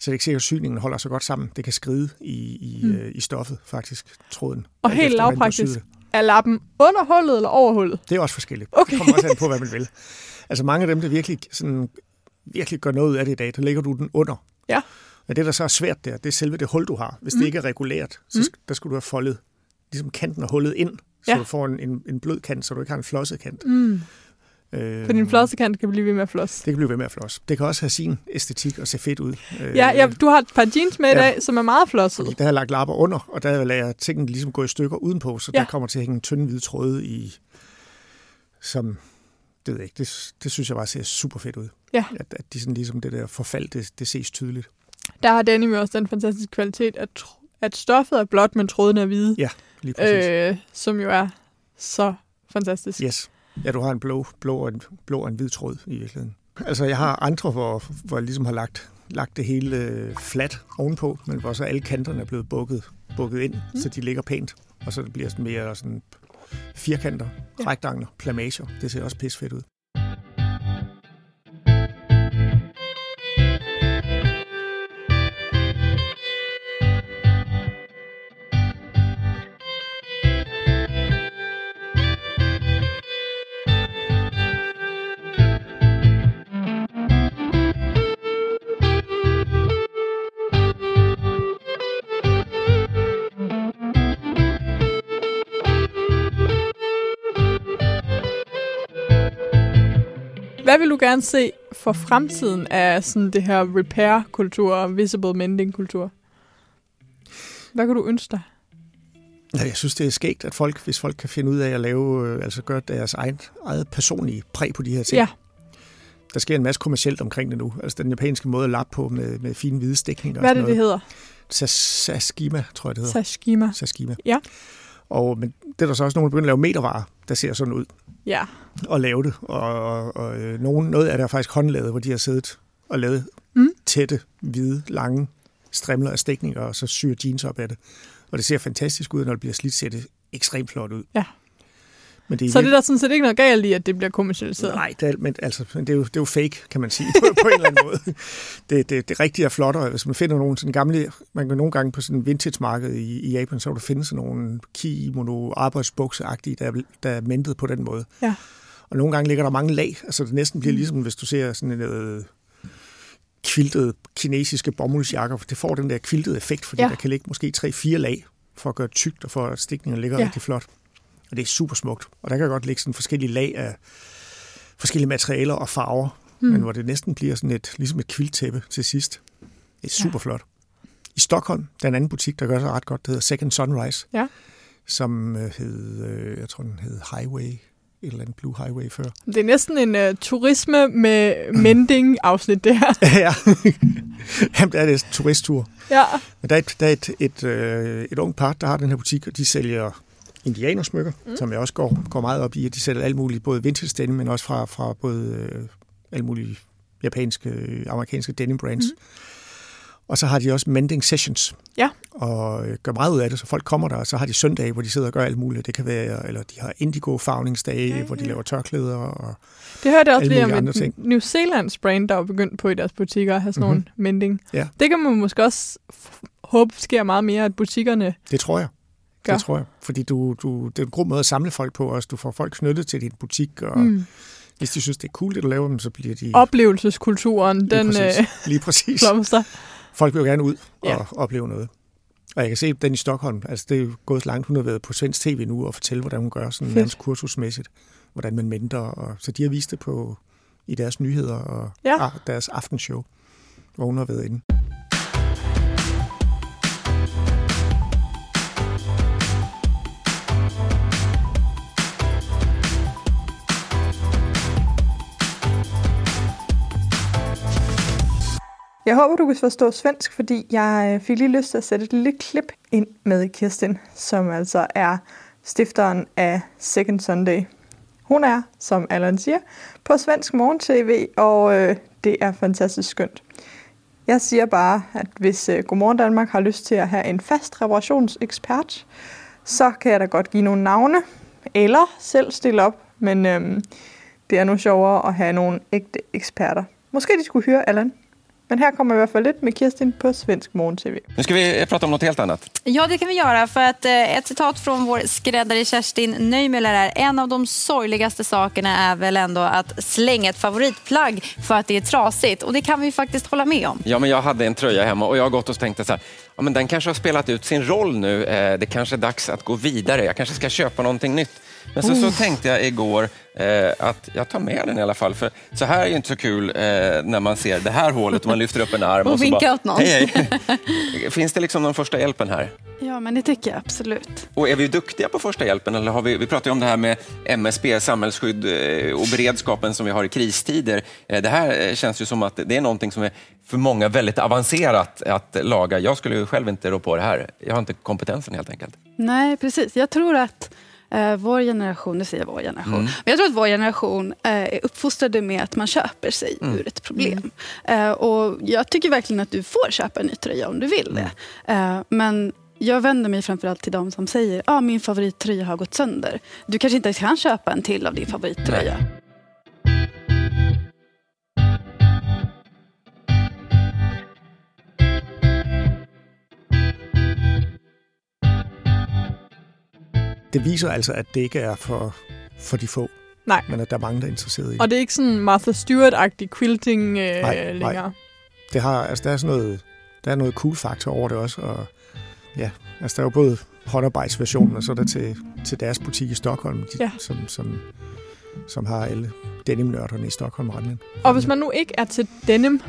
så er det ikke sikkert, at syningen holder så godt sammen. Det kan skride i, i, Mm. øh, i stoffet, faktisk, tråden. Og helt lavpraktisk. Er lappen under hullet eller over hullet? Det er også forskelligt. Okay. Det kommer også an på, hvad man vil. [laughs] Altså mange af dem, der virkelig, sådan, virkelig gør noget af det i dag, der lægger du den under. Ja. Men det, der så er svært der, det er selve det hul, du har. Hvis Mm. det ikke er regulært, så Mm. sk- der skulle du have foldet ligesom kanten af hullet ind, så Ja. du får en, en, en blød kant, så du ikke har en flosset kant. Mm. Øh, For din flossekant kan blive ved med at flosse. Det kan blive ved med at flosse. Det kan også have sin æstetik og se fedt ud. Øh, Ja, ja, du har et par jeans med i ja. dag, som er meget flossede. Fordi der har jeg lagt lapper under, og der lader jeg tingene ligesom gå i stykker udenpå, så Ja. der kommer til at hænge en tynd hvid tråde i, som, det ved jeg ikke, det, det synes jeg bare ser super fedt ud. Ja. At, at de sådan ligesom det der forfald, det, det ses tydeligt. Der har denim jo også den fantastiske kvalitet, at, at stoffet er blåt, men tråden er hvide. Ja, lige præcis. øh, som jo er så fantastisk. Yes. Ja, du har en blå, blå, og en, blå og en hvid tråd i virkeligheden. Altså, jeg har andre, hvor, hvor jeg ligesom har lagt, lagt det hele øh, fladt ovenpå, men hvor så alle kanterne er blevet bukket, bukket ind, mm. så de ligger pænt. Og så det bliver sådan mere sådan firkanter, Ja. rektangler, plamager. Det ser også pisfedt ud. Hvad vil du gerne se for fremtiden af sådan det her repair-kultur og visible mending-kultur? Hvad kunne du ønske dig? Ja, jeg synes, det er skægt, at folk, hvis folk kan finde ud af at lave, øh, altså gøre deres egen, eget personlige præg på de her ting. Ja, Der sker en masse kommercielt omkring det nu. Altså den japanske måde at lappe på med, med fine hvide stikninger. hvad er og det, sådan det hedder? noget. Sas- Saskima, tror jeg, det hedder. Sashima. Saskima. Ja. Og, men det er der så også nogen, der begynder at lave metervarer, der ser sådan ud, Ja, og lave det. Og, og, og øh, nogen, noget af det er faktisk håndlavet, hvor de har siddet og lavet Mm. tætte, hvide, lange strimler af stikninger, og så syr jeans op af det. Og det ser fantastisk ud, når det bliver slidt, ser det ekstremt flot ud. Ja. Men det er så det er der sådan set ikke noget galt i, at det bliver kommersialiseret. Nej, det er, men altså, det, er jo, det er jo fake, kan man sige, [laughs] på, på en eller anden måde. Det, det, det rigtige er flottere. Hvis man finder nogle sådan gamle, man kan nogle gange på sådan en vintage-marked i, i Japan, så vil du finde sådan nogle kimono arbejdsbukseagtige, der, er- der er mentet på den måde. Ja. Og nogle gange ligger der mange lag, altså det næsten bliver ligesom, hvis du ser sådan en øh, kviltede kinesiske bomuldsjakker, for det får den der kviltede effekt, fordi Ja. der kan ligge måske 3-4 lag for at gøre tykt, og for at stikningen ligger ja. rigtig flot. Og det er super smukt. Og der kan godt ligge sådan forskellige lag af forskellige materialer og farver, mm. men hvor det næsten bliver sådan et, ligesom et kvilttæppe til sidst. Det er super flot. I Stockholm, der er en anden butik, der gør sig ret godt, det hedder Second Sunrise, Ja. som øh, hed, øh, jeg tror den hed Highway, et eller andet Blue Highway før. Det er næsten en uh, turisme med mending-afsnit, det her. [laughs] ja, Jamen, der er det turisttur. Ja, Men der er, et, der er et, et, øh, et ung par, der har den her butik, og de sælger indianersmykker, mm. som jeg også går, går meget op i, at de sælger alt muligt, både vintage denim, men også fra, fra både øh, alle mulige japanske, øh, amerikanske denim brands. Mm. Og så har de også mending sessions, ja. og øh, gør meget ud af det, så folk kommer der, og så har de søndage, hvor de sidder og gør alt muligt. Det kan være, eller de har indigo-farvningsdage, ja, ja. hvor de laver tørklæder. Og, Det hørte jeg også lige om et ting. New Zealands brand, der var begyndt på i deres butikker at have sådan mm-hmm. nogle mending. Ja. Det kan man måske også håbe sker meget mere, at butikkerne... Det tror jeg. Gør. Det tror jeg. Fordi du, du, det er en god måde at samle folk på også. Du får folk knyttet til din butik, og Mm. hvis de synes, det er cool, det du laver, dem, så bliver de... Oplevelseskulturen, lige den præcis. øh, Lige præcis. blomster. Folk vil jo gerne ud og Ja. opleve noget. Og jeg kan se den i Stockholm, altså det er jo gået så langt, hun har været på svensk tv nu og fortælle, hvordan hun gør sådan nærmest kursusmæssigt, hvordan man mender. Og, så de har vist det på i deres nyheder og Ja. ah, deres aftenshow, hvor hun har været inde. Jeg håber, du kan forstå svensk, fordi jeg øh, fik lige lyst til at sætte et lille klip ind med Kirsten, som altså er stifteren af Second Sunday. Hun er, som Allan siger, på Svensk Morgen TV, og øh, det er fantastisk skønt. Jeg siger bare, at hvis øh, Godmorgen Danmark har lyst til at have en fast reparationsekspert, så kan jeg da godt give nogle navne, eller selv stille op, men øh, det er nu sjovere at have nogle ægte eksperter. Måske de skulle hyre Allan. Men her kommer i hvert fall lidt med Kirsten på Svensk Morgen TV. Nu ska vi prata om något helt annat. Ja, det kan vi göra. För att eh, ett citat från vår skräddare Kerstin Neumüller är en av de sorgligaste sakerna är väl ändå att slänga ett favoritplagg för att det är trasigt. Och det kan vi faktiskt hålla med om. Ja, men jag hade en tröja hemma och jag har gått och tänkt så här, ja, men den kanske har spelat ut sin roll nu. Eh, Det kanske är dags att gå vidare. Jag kanske ska köpa någonting nytt. Men så, så tänkte jag igår eh, att jag tar med den i alla fall. För så här är ju inte så kul eh, när man ser det här hålet och man lyfter upp en arm. Och så vinkar bara, åt någon. Hej, hej. [laughs] Finns det liksom någon första hjälpen här? Ja, men det tycker jag absolut. Och är vi duktiga på första hjälpen? Eller har vi, vi pratar ju om det här med MSB, samhällsskydd eh, och beredskapen som vi har i kristider. Eh, Det här eh, känns ju som att det är någonting som är för många väldigt avancerat att laga. Jag skulle ju själv inte rå på det här. Jag har inte kompetensen helt enkelt. Nej, precis. Jag tror att eh, vår generation, nu säger jag vår generation, men jag tror att vår generation eh, är uppfostrade med att man köper sig ur ett problem. Eh, och jag tycker verkligen att du får köpa en ny tröja om du vill det. Eh, men jag vänder mig framförallt till de som säger att ah, min favorittröja har gått sönder. Du kanske inte kan köpa en till av din favorittröja. Det viser altså, at det ikke er for, for de få, Nej. men at der er mange, der er interesseret i det. Og det er ikke sådan Martha Stewart-agtig quilting øh, Nej, nej. længere. det har, altså, der er sådan noget, der er noget cool faktor over det også, og ja, altså der er jo både håndarbejdsversionen, og så er der til, til deres butik i Stockholm, de, Ja. som, som, som har alle denimnørderne i Stockholm rendende. Og hvis man nu ikke er til denim,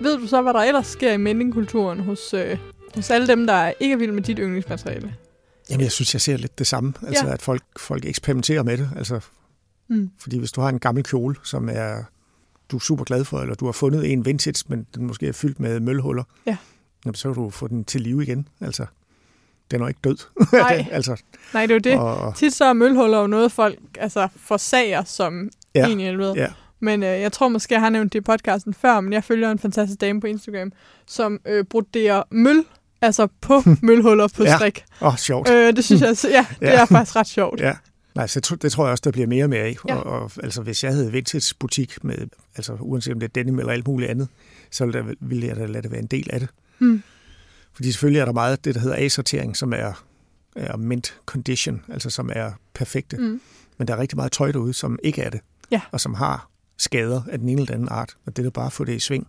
ved du så, hvad der ellers sker i mendingkulturen hos, øh, hos alle dem, der ikke er vilde med dit yndlingsmateriale? Jamen, jeg synes, jeg ser lidt det samme, altså Ja. at folk, folk eksperimenterer med det, altså Mm. Fordi hvis du har en gammel kjole, som er du er super glad for, eller du har fundet en vintage, men den måske er fyldt med mølhuller, Ja. jamen, så kan du få den til live igen. Altså, den er ikke død. [laughs] Nej. altså, Nej, det er jo det. og, Tit så er mølhuller jo noget, folk altså, forsager som Ja, ja. en i helvede. ja. Men øh, jeg tror måske, jeg har nævnt det i podcasten før, men jeg følger en fantastisk dame på Instagram, som øh, broderer møl, altså på [laughs] mølhuller på Ja. strik. Åh, oh, sjovt. Øh, det synes [laughs] jeg, ja, det Ja. er faktisk ret sjovt. Ja. Nej, så det tror jeg også, der bliver mere og mere af. Ja. Og, og, altså, hvis jeg havde vintage butik med, altså uanset om det er denim eller alt muligt andet, så ville, der, ville jeg da lade det være en del af det. Mm. Fordi selvfølgelig er der meget det, der hedder A-sortering, som er, er mint condition, altså som er perfekte. Mm. Men der er rigtig meget tøj derude, som ikke er det. Ja. Og som har skader af den ene eller anden art. Og det er bare at få det i sving.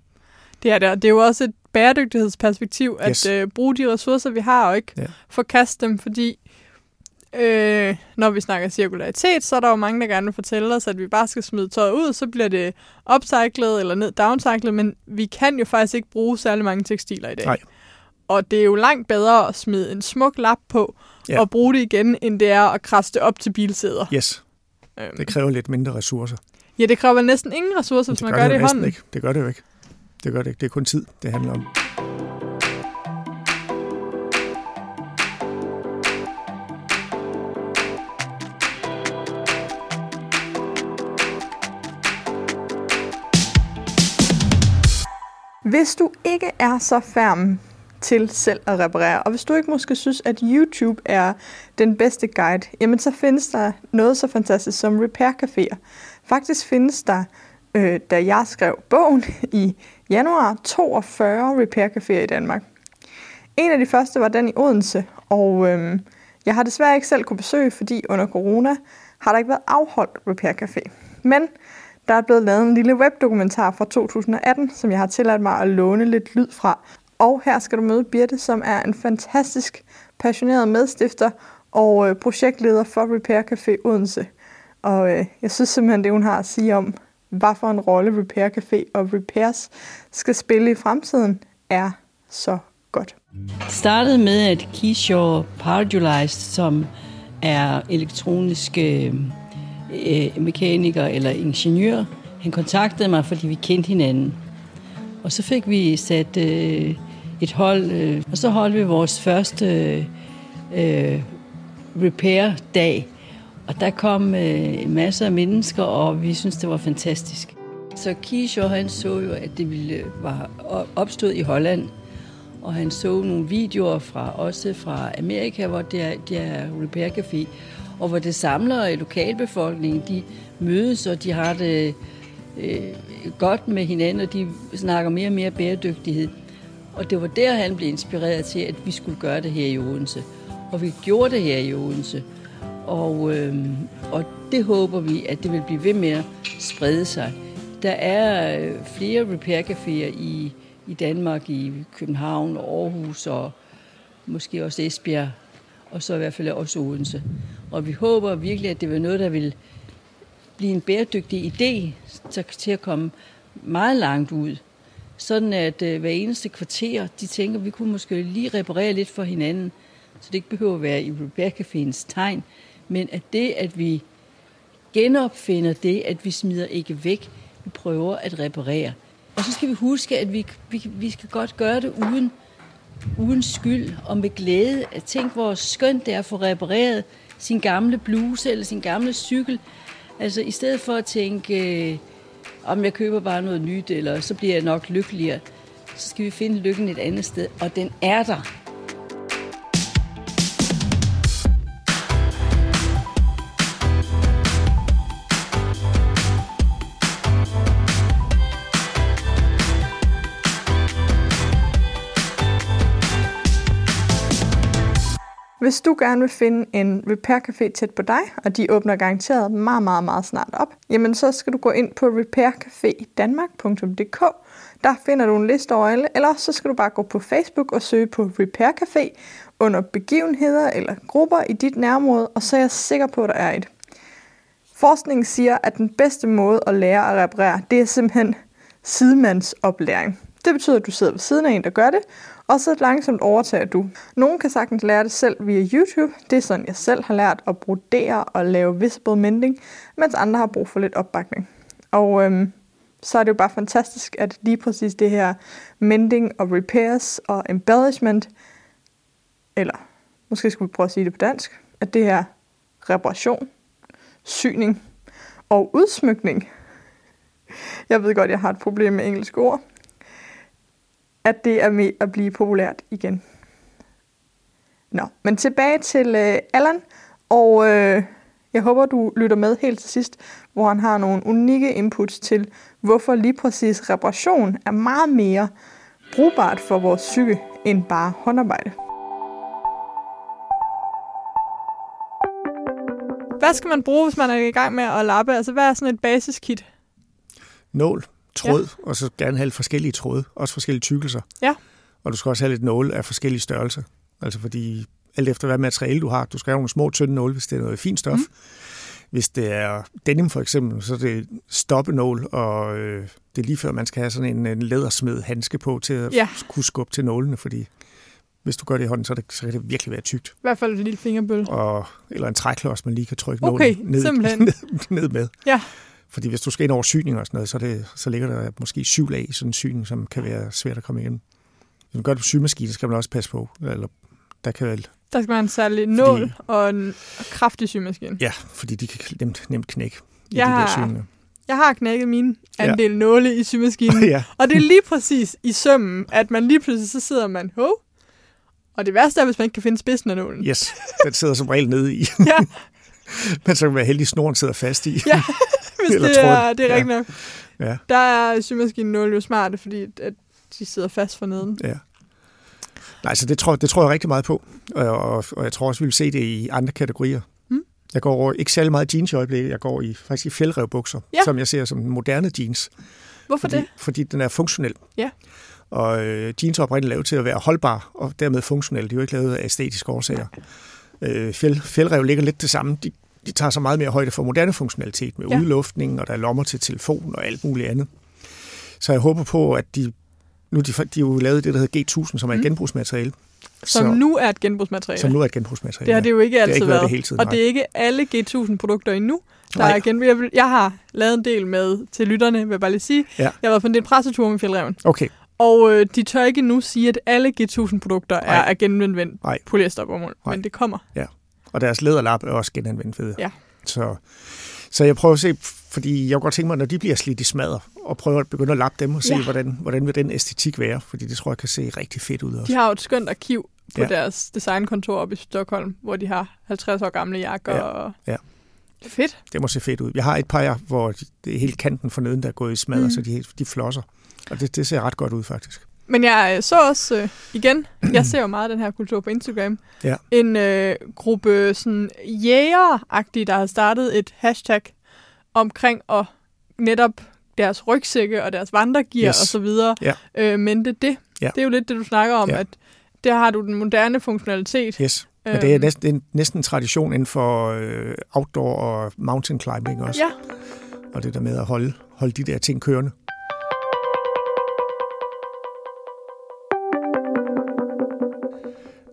Det er det, og det er jo også et bæredygtighedsperspektiv, at Yes. øh, bruge de ressourcer, vi har, og ikke Ja. forkaste dem, fordi øh, når vi snakker cirkularitet, så er der jo mange, der gerne vil fortælle os, at vi bare skal smide tøjet ud, så bliver det upcyclet eller ned downcyclet, men vi kan jo faktisk ikke bruge særlig mange tekstiler i dag. Nej. Og det er jo langt bedre at smide en smuk lap på Ja. og bruge det igen, end det er at krasse det op til bilsæder. Yes, Øhm, det kræver lidt mindre ressourcer. ja, det kræver næsten ingen ressourcer, hvis man gør det, jo i næsten hånden. ikke. Det gør det jo ikke. Det gør det ikke. Det er kun tid, det handler om. Hvis du ikke er så færm til selv at reparere, og hvis du ikke måske synes, at YouTube er den bedste guide, jamen så findes der noget så fantastisk som repair caféer. Faktisk findes der, øh, da jeg skrev bogen i januar, 42 repair caféer i Danmark. En af de første var den i Odense, og øh, jeg har desværre ikke selv kunne besøge, fordi under corona har der ikke været afholdt repair café. Men der er blevet lavet en lille webdokumentar fra 2018, som jeg har tilladt mig at låne lidt lyd fra. Og her skal du møde Birte, som er en fantastisk passioneret medstifter og øh, projektleder for Repair Café Odense. Og øh, jeg synes simpelthen, det hun har at sige om, hvad for en rolle Repair Café og repairs skal spille i fremtiden, er så godt. Det startede med, at Kishore Pardulize, som er elektroniske øh, mekaniker eller ingeniør, han kontaktede mig, fordi vi kendte hinanden. Og så fik vi sat øh, et hold, øh, og så holdt vi vores første øh, øh repair-dag. Og der kom øh, masser af mennesker, og vi synes det var fantastisk. Så Kishore, han så jo, at det ville øh, var opstået i Holland, og han så nogle videoer fra også fra Amerika, hvor det er, det er repair café, og hvor det samler øh, lokalbefolkningen, de mødes, og de har det øh, godt med hinanden, og de snakker mere og mere bæredygtighed. Og det var der, han blev inspireret til, at vi skulle gøre det her i Odense. Og vi gjorde det her i Odense. Og, øh, og det håber vi, at det vil blive ved med at sprede sig. Der er øh, flere repair-caféer i, i Danmark, i København og Aarhus og måske også Esbjerg. og så i hvert fald også Odense. Og vi håber virkelig, at det vil noget, der vil blive en bæredygtig idé til at komme meget langt ud. Sådan at øh, hver eneste kvarter, de tænker, at vi kunne måske lige reparere lidt for hinanden, så det ikke behøver at være i Repair Caféens tegn, men at det, at vi genopfinder det, at vi smider ikke væk, vi prøver at reparere. Og så skal vi huske, at vi, vi, vi skal godt gøre det uden, uden skyld og med glæde. At tænke, hvor skønt det er at få repareret sin gamle bluse eller sin gamle cykel. Altså i stedet for at tænke, øh, om jeg køber bare noget nyt, eller så bliver jeg nok lykkeligere, så skal vi finde lykken et andet sted, og den er der. Hvis du gerne vil finde en repair café tæt på dig, og de åbner garanteret meget, meget, meget snart op, jamen så skal du gå ind på repaircafedanmark.dk. Der finder du en liste over alle, eller så skal du bare gå på Facebook og søge på Repair Café under begivenheder eller grupper i dit nærområde, og så er jeg sikker på, at der er et. Forskningen siger, at den bedste måde at lære at reparere, det er simpelthen sidemandsoplæring. Det betyder, at du sidder ved siden af en, der gør det, og så langsomt overtager du. Nogen kan sagtens lære det selv via YouTube. Det er sådan, jeg selv har lært at brodere og lave visible mending, mens andre har brug for lidt opbakning. Og øhm, så er det jo bare fantastisk, at lige præcis det her mending og repairs og embellishment, eller måske skulle vi prøve at sige det på dansk, at det her reparation, syning og udsmykning, jeg ved godt, jeg har et problem med engelske ord, at det er med at blive populært igen. Nå, men tilbage til øh, Allan, og øh, jeg håber, du lytter med helt til sidst, hvor han har nogle unikke inputs til, hvorfor lige præcis reparation er meget mere brugbart for vores psyke end bare håndarbejde. Hvad skal man bruge, hvis man er i gang med at lappe? Altså, hvad er sådan et basiskit? Nål, tråd, ja. og så gerne have forskellige tråde, også forskellige tykkelser. Ja. Og du skal også have lidt nåle af forskellige størrelser. Altså fordi, alt efter hvad materiale du har, du skal have nogle små, tynde nåle, hvis det er noget fint stof. Mm. Hvis det er denim for eksempel, så er det stoppenål, og øh, det er lige før, man skal have sådan en, en lædersmed handske på til at ja. kunne skubbe til nålene, fordi hvis du gør det i hånden, så, det, så kan det virkelig være tykt. I hvert fald et lille fingerbøl. Og, eller en træklods, man lige kan trykke okay, nålen ned, ned, [laughs] ned med. Ja. Fordi hvis du skal ind over syning og sådan noget, så, det, så ligger der måske syv lag i sådan en syning, som kan være svært at komme igennem. Hvis man gør det på symaskine, så skal man også passe på. Eller, der kan vel... Der skal man en særlig nål fordi, og en kraftig symaskine. Ja, fordi de kan nemt, nemt knække i jeg de der syninger. Jeg har knækket min andel ja. nåle i symaskinen. [laughs] ja. Og det er lige præcis i sømmen, at man lige pludselig så sidder man, hov, og det værste er, hvis man ikke kan finde spidsen af nålen. Yes, den sidder som regel nede i. [laughs] ja. Men så kan være heldig, at snoren sidder fast i. ja, [laughs] hvis det er, det er rigtigt ja. nok. Ja. Der er symaskinen 0 jo smarte, fordi at de sidder fast for neden. Ja. Nej, så det tror, det tror jeg rigtig meget på. Og, og, og jeg tror også, vi vil se det i andre kategorier. Mm. Jeg går over, ikke særlig meget jeans i øjeblikket. Jeg går i, faktisk i fjeldrevbukser, Ja. som jeg ser som moderne jeans. Hvorfor fordi, det? Fordi den er funktionel. Ja. Og øh, jeans er oprindeligt lavet til at være holdbar, og dermed funktionel. De er jo ikke lavet af æstetiske årsager. Øh, fjeld, fjeldrev ligger lidt det samme. De, de tager så meget mere højde for moderne funktionalitet med Ja. ja. udluftning, og der er lommer til telefon og alt muligt andet. Så jeg håber på, at de... Nu de, de har jo lavet det, der hedder G1000, som er et Mm. genbrugsmateriale. Som nu er et genbrugsmateriale. Som nu er et genbrugsmateriale. Det har det jo ikke Det altid ikke været det hele tiden, og nej. det er ikke alle G1000-produkter endnu, der Nej. er genbrug. Jeg, jeg har lavet en del med til lytterne, vil jeg bare lige sige. Ja. Jeg har været på en del presseture med Fjeldreven. Okay, Og øh, de tør ikke nu sige, at alle G1000-produkter er af genanvendt polyesterbommel. Men det kommer. Og deres læderlap er også genanvendt ved. Ja. Så, så jeg prøver at se, fordi jeg kunne godt tænke mig, når de bliver slidt i smadder, og prøve at begynde at lappe dem og se, Ja. hvordan, hvordan vil den æstetik være, fordi det tror jeg kan se rigtig fedt ud også. De har jo et skønt arkiv på Ja. deres designkontor oppe i Stockholm, hvor de har 50 år gamle jakker. Ja. Og... Ja. Fedt. Det må se fedt ud. Jeg har et par, hvor de- det er helt kanten for neden, der er gået i smadder, Mm. så de, de flosser. Og det, det ser ret godt ud, faktisk. Men jeg øh, så også øh, igen, jeg [clears throat] ser jo meget den her kultur på Instagram, Ja. en øh, gruppe sådan jæger der har startet et hashtag omkring at netop deres rygsække og deres vandregear Yes. og så videre. Ja. Øh, men det, det, Ja. det er jo lidt det, du snakker om, Ja. at der har du den moderne funktionalitet, Yes. Men det er næsten, det er næsten en tradition inden for øh, outdoor og mountain climbing også. Ja, Og det der med at holde, holde de der ting kørende.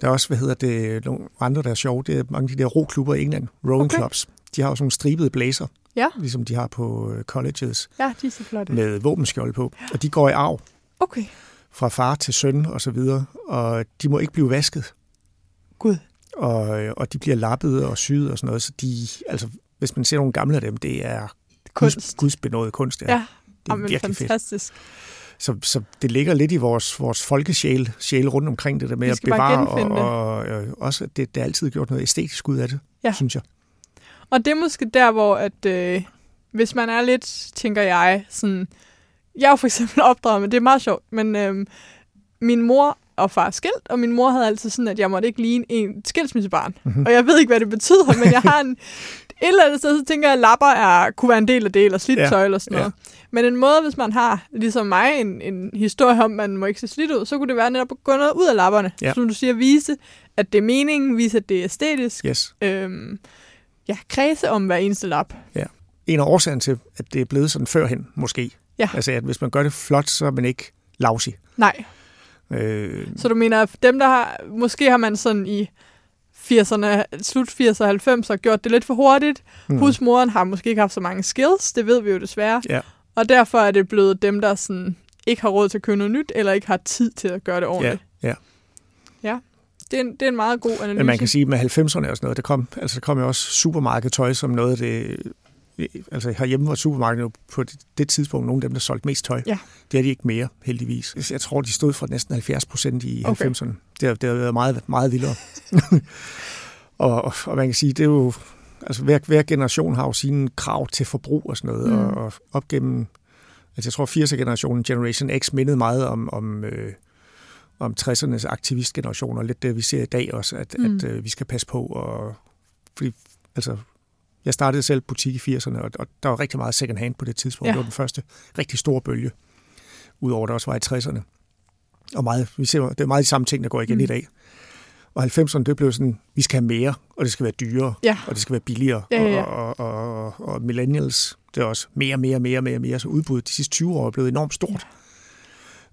Der er også, hvad hedder det, nogle andre, der er sjove. Det er mange af de der roklubber i England, rowing Okay. clubs. De har sådan nogle stribede blazer, ja, ligesom de har på øh, colleges, ja, de er så flotte. med våbenskjold på. Og de går i arv Okay, fra far til søn og så videre, og de må ikke blive vasket. gud. og, øh, og de bliver lappet og syet og sådan noget, så de, altså, hvis man ser nogle gamle af dem, det er Kunst. Guds, gudsbenået kunst. Ja. Ja, det er Jamen, virkelig fedt. Så, så det ligger lidt i vores, vores folkesjæl sjæl rundt omkring det der med at bevare, og, og, og også, at det, det er altid gjort noget æstetisk ud af det, Ja. synes jeg. Og det er måske der, hvor at, øh, hvis man er lidt, tænker jeg, sådan... Jeg er jo for eksempel [laughs] opdraget, men det er meget sjovt, men øh, min mor og far skilt, og min mor havde altid sådan, at jeg måtte ikke ligne en skilsmissebarn. Mm-hmm. Og jeg ved ikke, hvad det betyder, men jeg har en... Et eller andet sted, så tænker jeg, at lapper er, kunne være en del af det, eller slidt Ja, tøj eller sådan ja. Men en måde, hvis man har, ligesom mig, en, en historie om, man må ikke se slidt ud, så kunne det være netop at gå noget ud af lapperne. Ja. Som du siger, vise, at det er meningen, vise, at det er æstetisk. Yes. Øhm, ja, kredse om hver eneste lap. En af årsagen til, at det er blevet sådan førhen, måske. Ja. Altså, at hvis man gør det flot, så er man ikke lousy. Nej. Øh, Så du mener, at dem, der har... Måske har man sådan i 80'erne, slut 80'erne og 90'erne gjort det lidt for hurtigt. Mm. Husmoren har måske ikke haft så mange skills, det ved vi jo desværre. Ja. Og derfor er det blevet dem, der sådan ikke har råd til at købe noget nyt, eller ikke har tid til at gøre det ja, ordentligt. ja. Ja. Det, er en, det er en meget god analyse. Men man kan sige, at med 90'erne og sådan noget, der kom, altså, der kom jo også supermarkedtøj som noget af det... Altså herhjemme var supermarkedet på det, det tidspunkt nogle af dem, der solgte mest tøj. Ja. Det er de ikke mere, heldigvis. Jeg tror, de stod for næsten 70 procent i Okay. okay. 90'erne. Det har, det har været meget, meget vildere. [laughs] og, og, og man kan sige, det er jo... Altså hver, hver generation har jo sine krav til forbrug og sådan noget. Mm. Og, og op gennem... Altså jeg tror, 80'er-generationen, Generation X, mindede meget om... om øh, om 60'ernes aktivistgeneration, og lidt det, vi ser i dag også, at, Mm. at øh, vi skal passe på. Og, fordi, altså, jeg startede selv butik i 80'erne, og, og der var rigtig meget second hand på det tidspunkt. Ja. Det var den første rigtig store bølge, udover der også var i 60'erne. Og meget, vi ser, det er meget de samme ting, der går igen mm. i dag. Og 90'erne, det blev sådan, vi skal have mere, og det skal være dyrere, Ja. og det skal være billigere. Ja, ja, ja. Og, og, og, og millennials, det er også mere, mere, mere, mere, mere. Så udbuddet de sidste 20 år er blevet enormt stort.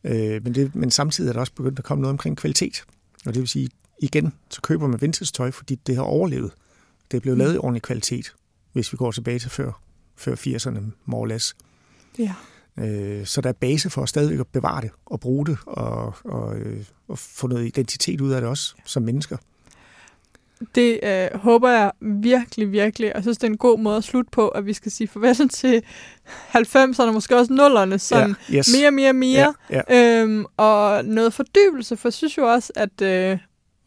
Øh, men, det, men samtidig er der også begyndt at komme noget omkring kvalitet. Og det vil sige, igen, så køber man vintage-tøj, fordi det har overlevet. Det er blevet Mm. lavet i ordentlig kvalitet, hvis vi går tilbage til før, før 80'erne, more or less. Ja. Øh, så der er base for at stadigvæk at bevare det og bruge det og, og, øh, og få noget identitet ud af det også som mennesker. Det øh, håber jeg virkelig, virkelig. Og jeg synes, det er en god måde at slutte på, at vi skal sige farvel [laughs] til 90'erne, måske også 0'erne, sådan ja, yes. mere, mere, mere. Ja, ja. Øhm, og noget fordybelse, for jeg synes jo også, at... Øh,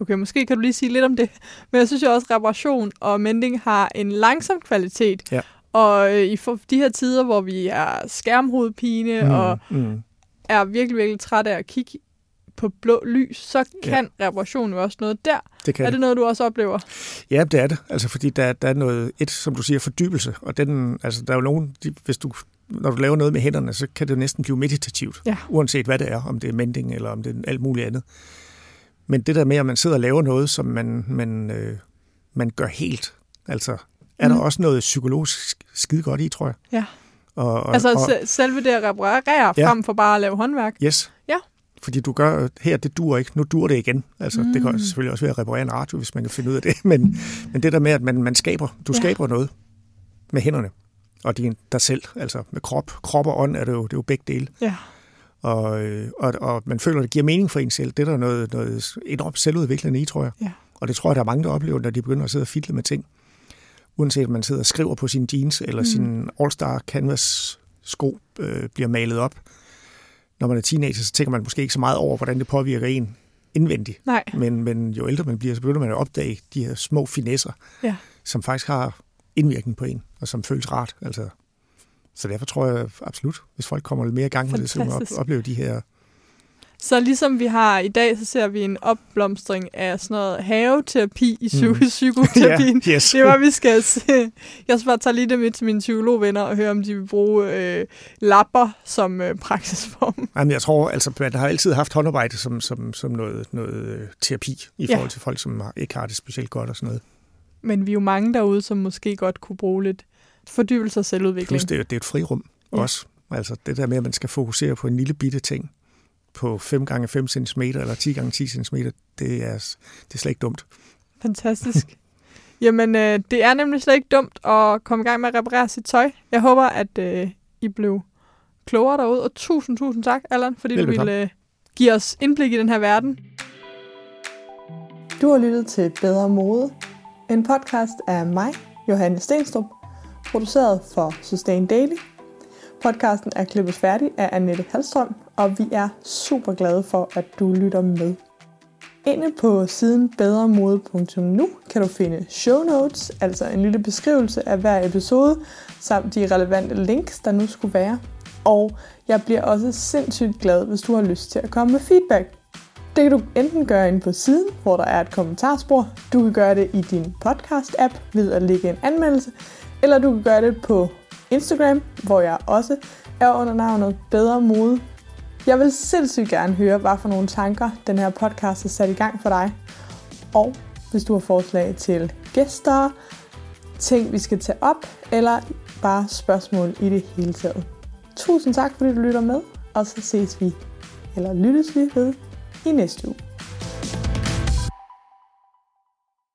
okay, måske kan du lige sige lidt om det, men jeg synes jo også, at reparation og mending har en langsom kvalitet. Ja. Og øh, i for de her tider, hvor vi er skærmhovedpine mm. og mm. er virkelig, virkelig træt af at kigge på blå lys, så kan ja. reparation jo også noget der. Det kan er det noget, du også oplever? Ja, det er det. Altså, fordi der, der er noget, et, som du siger, fordybelse. Og den, altså, der er jo nogen, de, hvis du, når du laver noget med hænderne, så kan det næsten blive meditativt. Ja. Uanset hvad det er, om det er mending eller om det er alt muligt andet. Men det der med, at man sidder og laver noget, som man, man, øh, man gør helt, altså er Mm. der også noget psykologisk skide godt i, tror jeg. Ja. Og, og, Altså og, se- selve det at reparere, Ja. frem for bare at lave håndværk. Yes. Ja. Fordi du gør, her det dur ikke, nu dur det igen. Altså, mm. det kan selvfølgelig også være at reparere en radio, hvis man kan finde ud af det. [laughs] Men, men det der med, at man, man skaber, du Ja. ja. skaber noget med hænderne. Og din, dig selv, altså med krop. Krop og ånd er det jo, det er jo begge dele. Ja. Og, øh, og, og man føler, at det giver mening for en selv. Det er der noget, noget enormt selvudviklende i, tror jeg. Ja. Og det tror jeg, der er mange, der oplever, når de begynder at sidde og fiddle med ting. Uanset om man sidder og skriver på sine jeans, eller Mm. sin All-Star Canvas sko øh, bliver malet op. Når man er teenager, så tænker man måske ikke så meget over, hvordan det påvirker en indvendigt. Nej. Men, men jo ældre man bliver, så begynder man at opdage de her små finesser, Ja. som faktisk har indvirkning på en, og som føles rart. Altså, så derfor tror jeg absolut, hvis folk kommer lidt mere i gang med det, så kan man op- opleve de her Så ligesom vi har i dag, så ser vi en opblomstring af sådan noget haveterapi i psy- Mm. [laughs] psykoterapien. Ja, yes. Det hvad vi skal se. [laughs] Jeg skal bare tage lige det med til mine psykologvenner og høre, om de vil bruge øh, lapper som øh, praksisform. [laughs] Jamen, jeg tror, altså, man har altid haft håndarbejde som, som, som noget, noget øh, terapi i Ja. forhold til folk, som ikke har det specielt godt og sådan noget. Men vi er jo mange derude, som måske godt kunne bruge lidt fordybelse og selvudvikling. Plus, det er, det er et frirum Ja. ja. også. Altså, det der med, at man skal fokusere på en lille bitte ting på 5 gange 5 cm eller 10 gange 10 cm, det er, det er slet ikke dumt. Fantastisk. [laughs] Jamen, øh, det er nemlig slet ikke dumt at komme i gang med at reparere sit tøj. Jeg håber, at øh, I blev klogere derude. Og tusind, tusind tak, Allan, fordi du Velbekomme. ville øh, give os indblik i den her verden. Du har lyttet til Bedre Mode, en podcast af mig, Johanne Stenstrup, produceret for Sustain Daily. Podcasten er klippet færdig af Annette Halstrøm, og vi er super glade for, at du lytter med. Inde på siden bedremode.nu kan du finde show notes, altså en lille beskrivelse af hver episode, samt de relevante links, der nu skulle være. Og jeg bliver også sindssygt glad, hvis du har lyst til at komme med feedback. Det kan du enten gøre inde på siden, hvor der er et kommentarspor. Du kan gøre det i din podcast-app ved at lægge en anmeldelse. Eller du kan gøre det på Instagram, hvor jeg også er under navnet Bedre Mode. Jeg vil sindssygt gerne høre, hvad for nogle tanker den her podcast har sat i gang for dig. Og hvis du har forslag til gæster, ting vi skal tage op, eller bare spørgsmål i det hele taget. Tusind tak, fordi du lytter med, og så ses vi, eller lyttes vi ved i næste uge.